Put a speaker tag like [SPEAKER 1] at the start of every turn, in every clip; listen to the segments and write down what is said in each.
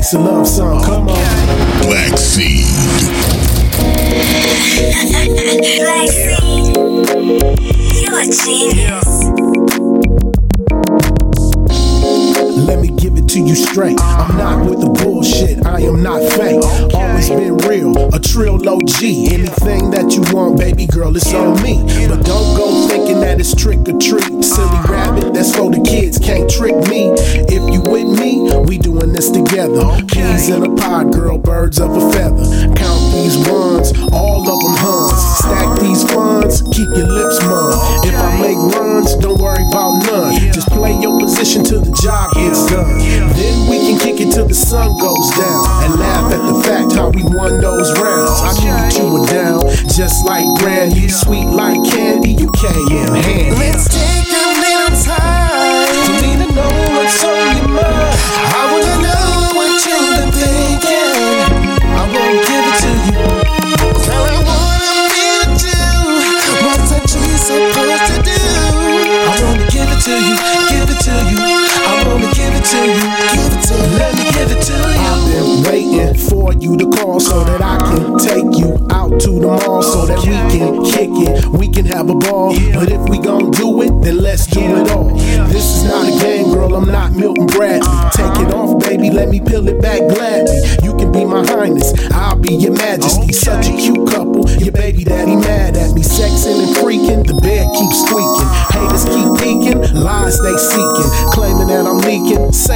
[SPEAKER 1] It's a love song. Come on.
[SPEAKER 2] Black Seed.
[SPEAKER 3] Black Seed. You a
[SPEAKER 4] genius.
[SPEAKER 1] Let me give it to you straight. I'm not with the bullshit. I am not fake. Always been real. A trill OG. Anything that you want, baby girl, it's on me. But don't go together. Peas in a pod, girl, birds of a feather. Count these ones, all of them huns. Stack these funds, keep your lips mum. If I make runs, don't worry about none. Just play your position till the job gets done. Then we can kick it till the sun goes down and laugh at the fact how we won those rounds. I knew that you were down, just like brandy, sweet like candy. You came to you, give it to you. I wanna give it to you,
[SPEAKER 5] give it to you. Let me
[SPEAKER 1] give it to you. I've been waiting for you to call so that I can take you out to the mall so that we can kick it, we can have a ball. But if we gon' do it, then let's do it all. This is not a game, girl. I'm not Milton Bradley. Uh-huh. Take it off, baby. Let me peel it back gladly. You can be my highness, I'll be your majesty. Such a cute couple, your baby daddy mad at me. Sexing and freaking, the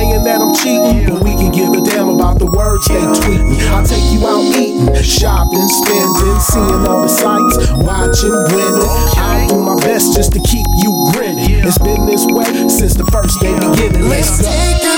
[SPEAKER 1] saying that I'm cheating, but we can give a damn about the words they tweeting. I take you out eating, shopping, spending, seeing all the sights, watching, winning. I do my best just to keep you grinning. It's been this way since the first day beginning. Let's
[SPEAKER 5] go.